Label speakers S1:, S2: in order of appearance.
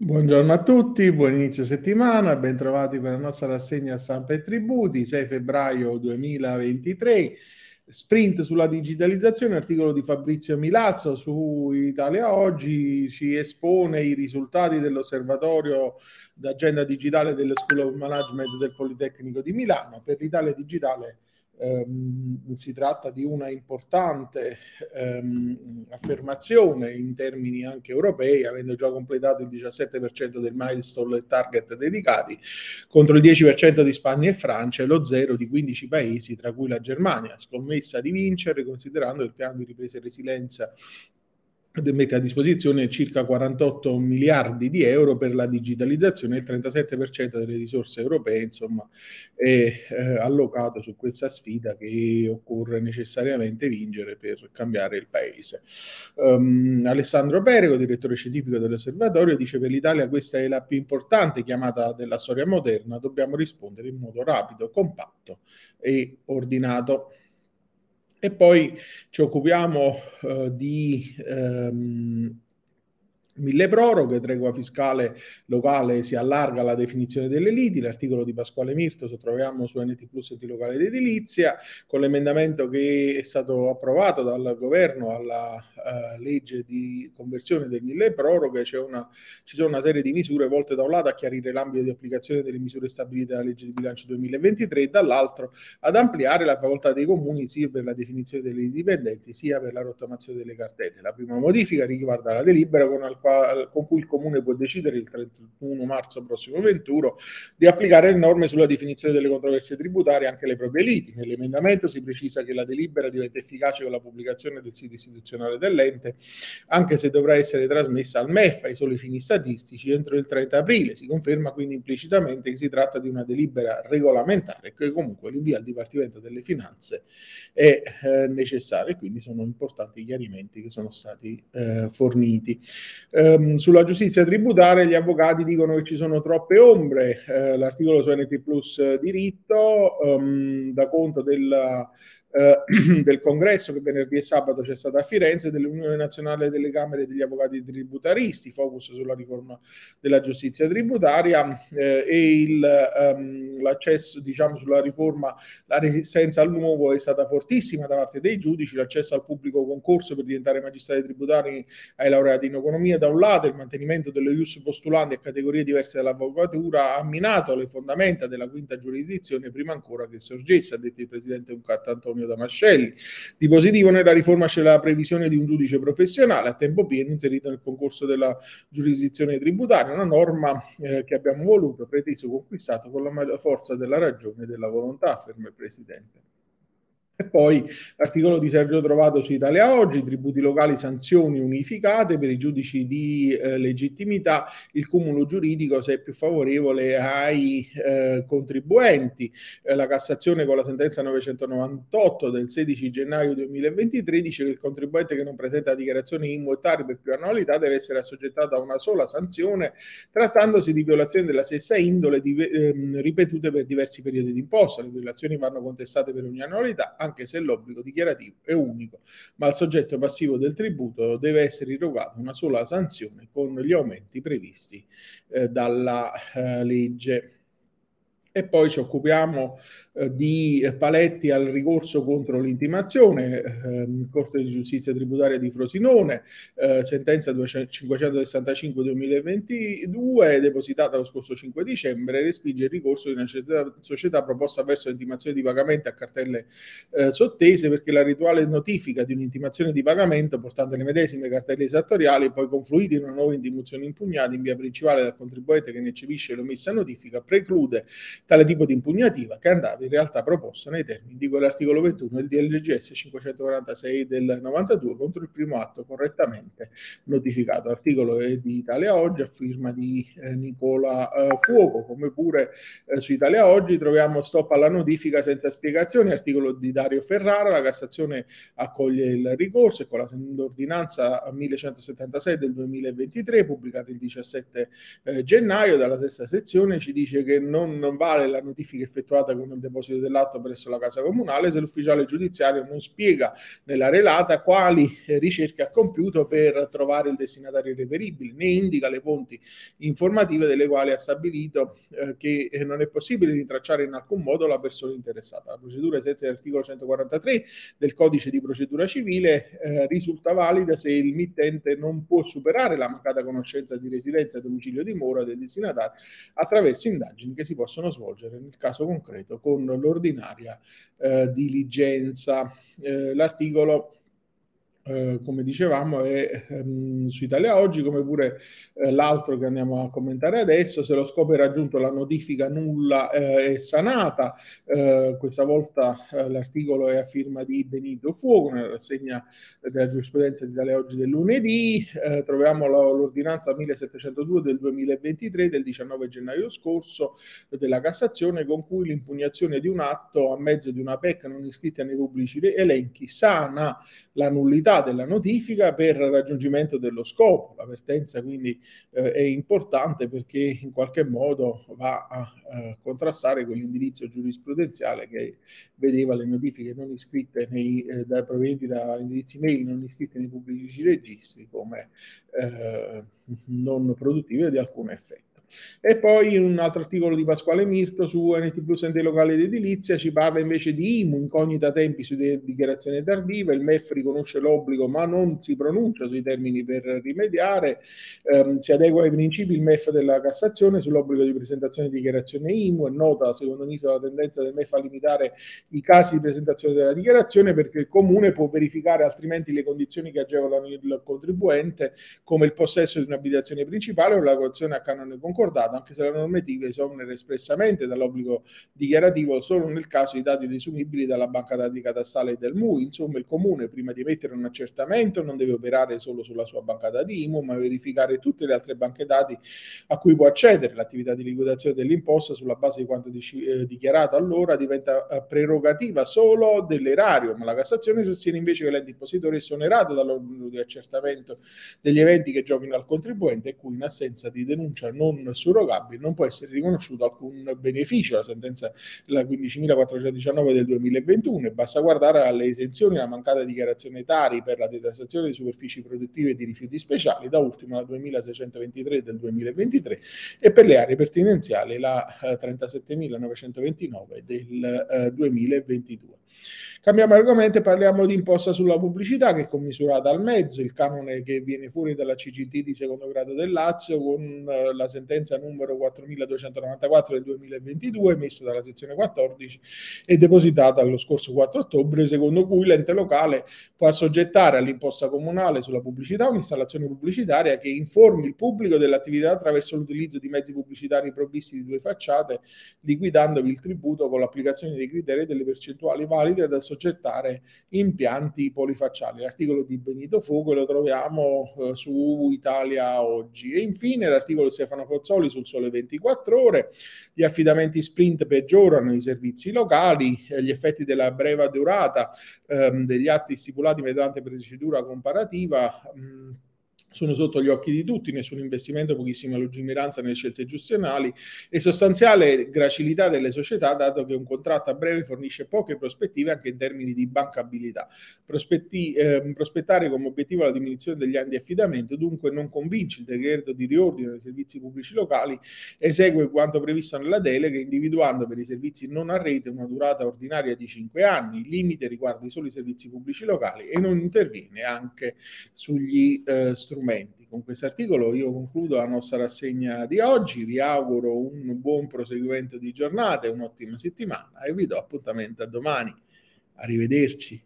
S1: Buongiorno a tutti, buon inizio settimana, ben trovati per la nostra rassegna stampa e tributi, 6 febbraio 2023. Sprint sulla digitalizzazione, articolo di Fabrizio Milazzo su Italia Oggi, ci espone i risultati dell'osservatorio d'agenda digitale dello School of Management del Politecnico di Milano. Per l'Italia digitale ehm, si tratta di una importante ehm, affermazione in termini anche europei, avendo già completato il 17% del milestone target dedicati, contro il 10% di Spagna e Francia e lo zero di 15 paesi, tra cui la Germania, scommessa di vincere considerando il piano di ripresa e resilienza mette a disposizione circa 48 miliardi di euro per la digitalizzazione, il 37% delle risorse europee insomma, è eh, allocato su questa sfida che occorre necessariamente vincere per cambiare il paese. Um, Alessandro Perego, direttore scientifico dell'osservatorio, dice per l'Italia questa è la più importante chiamata della storia moderna, dobbiamo rispondere in modo rapido, compatto e ordinato. E poi ci occupiamo uh, di um, Mille proroghe, tregua fiscale locale si allarga la definizione delle liti, l'articolo di Pasquale Mirto lo troviamo su NT Plus enti locale d'edilizia, con l'emendamento che è stato approvato dal governo alla uh, legge di conversione del mille proroghe, una, ci sono una serie di misure volte da un lato a chiarire l'ambito di applicazione delle misure stabilite dalla legge di bilancio 2023 e dall'altro ad ampliare la facoltà dei comuni sia per la definizione delle dipendenti sia per la rottamazione delle cartelle. La prima modifica riguarda la delibera con alcune con cui il Comune può decidere il 31 marzo prossimo 21 di applicare le norme sulla definizione delle controversie tributarie anche alle proprie liti. Nell'emendamento si precisa che la delibera diventa efficace con la pubblicazione del sito istituzionale dell'ente, anche se dovrà essere trasmessa al MEF ai soli fini statistici entro il 30 aprile. Si conferma quindi implicitamente che si tratta di una delibera regolamentare che comunque l'invio al Dipartimento delle Finanze è eh, necessario e quindi sono importanti i chiarimenti che sono stati eh, forniti. Ehm, sulla giustizia tributaria gli avvocati dicono che ci sono troppe ombre, eh, l'articolo su NT Plus diritto um, dà conto della eh, del congresso che venerdì e sabato c'è stata a Firenze, dell'Unione Nazionale delle Camere degli Avvocati Tributaristi, focus sulla riforma della giustizia tributaria eh, e il, um, l'accesso diciamo sulla riforma, la resistenza al nuovo è stata fortissima da parte dei giudici, l'accesso al pubblico concorso per diventare magistrati tributari ai laureati in economia da un lato, il mantenimento dello ius postulandi a categorie diverse dall'avvocatura ha minato le fondamenta della quinta giurisdizione prima ancora che sorgesse, ha detto il presidente Uncat Antonio Damascelli. Di positivo nella riforma c'è la previsione di un giudice professionale a tempo pieno inserito nel concorso della giurisdizione tributaria, una norma eh, che abbiamo voluto, preteso, conquistato con la forza della ragione e della volontà, afferma il Presidente. E poi l'articolo di Sergio Trovato su Italia Oggi, tributi locali, sanzioni unificate per i giudici di eh, legittimità, il cumulo giuridico se è più favorevole ai eh, contribuenti. Eh, la Cassazione con la sentenza 998 del 16 gennaio 2023 dice che il contribuente che non presenta dichiarazioni immutari per più annualità deve essere assoggettato a una sola sanzione, trattandosi di violazioni della stessa indole di, ehm, ripetute per diversi periodi di imposta. Le violazioni vanno contestate per ogni annualità, anche se l'obbligo dichiarativo è unico, ma al soggetto passivo del tributo deve essere irrogata una sola sanzione con gli aumenti previsti eh, dalla eh, legge e poi ci occupiamo eh, di paletti al ricorso contro l'intimazione, eh, Corte di Giustizia Tributaria di Frosinone, eh, sentenza 565-2022, depositata lo scorso 5 dicembre, respinge il ricorso di una società, società proposta verso l'intimazione di pagamento a cartelle eh, sottese perché la rituale notifica di un'intimazione di pagamento portante le medesime cartelle esattoriali poi confluite in una nuova intimazione impugnata in via principale dal contribuente che ne eccepisce l'omessa notifica, preclude tale tipo di impugnativa che andava in realtà proposta nei termini di quell'articolo 21 del DLGS 546 del 92 contro il primo atto correttamente notificato. Articolo di Italia Oggi a firma di eh, Nicola eh, Fuoco, come pure eh, su Italia Oggi troviamo stop alla notifica senza spiegazioni, articolo di Dario Ferrara, la Cassazione accoglie il ricorso e con la ordinanza 1176 del 2023 pubblicata il 17 eh, gennaio dalla stessa sezione ci dice che non, vale vale la notifica effettuata con il deposito dell'atto presso la casa comunale se l'ufficiale giudiziario non spiega nella relata quali ricerche ha compiuto per trovare il destinatario irreperibile, né indica le fonti informative delle quali ha stabilito eh, che eh, non è possibile rintracciare in alcun modo la persona interessata. La procedura ai dell'articolo 143 del codice di procedura civile eh, risulta valida se il mittente non può superare la mancata conoscenza di residenza e domicilio dimora del destinatario attraverso indagini che si possono svolgere nel caso concreto con l'ordinaria eh, diligenza. Eh, l'articolo eh, come dicevamo, è ehm, su Italia Oggi, come pure eh, l'altro che andiamo a commentare adesso, se lo scopo è raggiunto la notifica nulla eh, è sanata, eh, questa volta eh, l'articolo è a firma di Benito Fuoco, nella rassegna della giurisprudenza di Italia Oggi del lunedì, troviamo l'ordinanza 1702 del 2023 del 19 gennaio scorso della Cassazione con cui l'impugnazione di un atto a mezzo di una PEC non iscritta nei pubblici elenchi sana la nullità della notifica per raggiungimento dello scopo. L'avvertenza quindi eh, è importante perché in qualche modo va a eh, contrastare quell'indirizzo giurisprudenziale che vedeva le notifiche non iscritte nei, eh, da, provenienti da indirizzi mail non iscritti nei pubblici registri come eh, non produttive di alcun effetto. E poi un altro articolo di Pasquale Mirto su NT Plus Ente Locale ed Edilizia ci parla invece di IMU, incognita tempi su dichiarazione tardiva, il MEF riconosce l'obbligo ma non si pronuncia sui termini per rimediare, ehm, si adegua ai principi il MEF della Cassazione sull'obbligo di presentazione di dichiarazione IMU, è nota secondo Nito la tendenza del MEF a limitare i casi di presentazione della dichiarazione perché il Comune può verificare altrimenti le condizioni che agevolano il contribuente come il possesso di un'abitazione principale o la coazione a canone concordato concordato, anche se la normativa esonera espressamente dall'obbligo dichiarativo solo nel caso di dati desumibili dalla banca dati catastale del MUI. Insomma, il comune prima di emettere un accertamento non deve operare solo sulla sua banca dati IMU, ma verificare tutte le altre banche dati a cui può accedere. L'attività di liquidazione dell'imposta sulla base di quanto eh, dichiarato allora diventa eh, prerogativa solo dell'erario, ma la Cassazione sostiene invece che l'ente impositore è esonerato dall'obbligo di accertamento degli eventi che giovino al contribuente e cui in assenza di denuncia non surrogabili non può essere riconosciuto alcun beneficio. La sentenza la 15.419 del 2021 e basta guardare alle esenzioni alla mancata dichiarazione Tari per la detassazione di superfici produttive di rifiuti speciali, da ultimo la 2623 del 2023 e per le aree pertinenziali la 37.929 eh, del eh, 2022. Cambiamo argomento e parliamo di imposta sulla pubblicità che è commisurata al mezzo, il canone che viene fuori dalla CGT di secondo grado del Lazio con uh, la sentenza numero 4294 del 2022 emessa dalla sezione 14 e depositata lo scorso 4 ottobre secondo cui l'ente locale può assoggettare all'imposta comunale sulla pubblicità un'installazione pubblicitaria che informi il pubblico dell'attività attraverso l'utilizzo di mezzi pubblicitari provvisti di due facciate liquidandovi il tributo con l'applicazione dei criteri e delle percentuali valide da assoggettare impianti polifacciali. L'articolo di Benito Fuoco lo troviamo eh, su Italia Oggi. E infine l'articolo di Stefano Pozzoli sul Sole 24 Ore. Gli affidamenti sprint peggiorano i servizi locali, eh, gli effetti della breve durata ehm, degli atti stipulati mediante procedura comparativa. Mh, sono sotto gli occhi di tutti, nessun investimento, pochissima lungimiranza nelle scelte gestionali e sostanziale gracilità delle società, dato che un contratto a breve fornisce poche prospettive anche in termini di bancabilità. Prospetti, eh, prospettare come obiettivo la diminuzione degli anni di affidamento dunque non convince il decreto di riordino dei servizi pubblici locali, esegue quanto previsto nella delega, individuando per i servizi non a rete una durata ordinaria di 5 anni, il limite riguarda i soli servizi pubblici locali e non interviene anche sugli eh, strumenti strumenti. Con questo articolo io concludo la nostra rassegna di oggi, vi auguro un buon proseguimento di giornata un'ottima settimana e vi do appuntamento a domani. Arrivederci.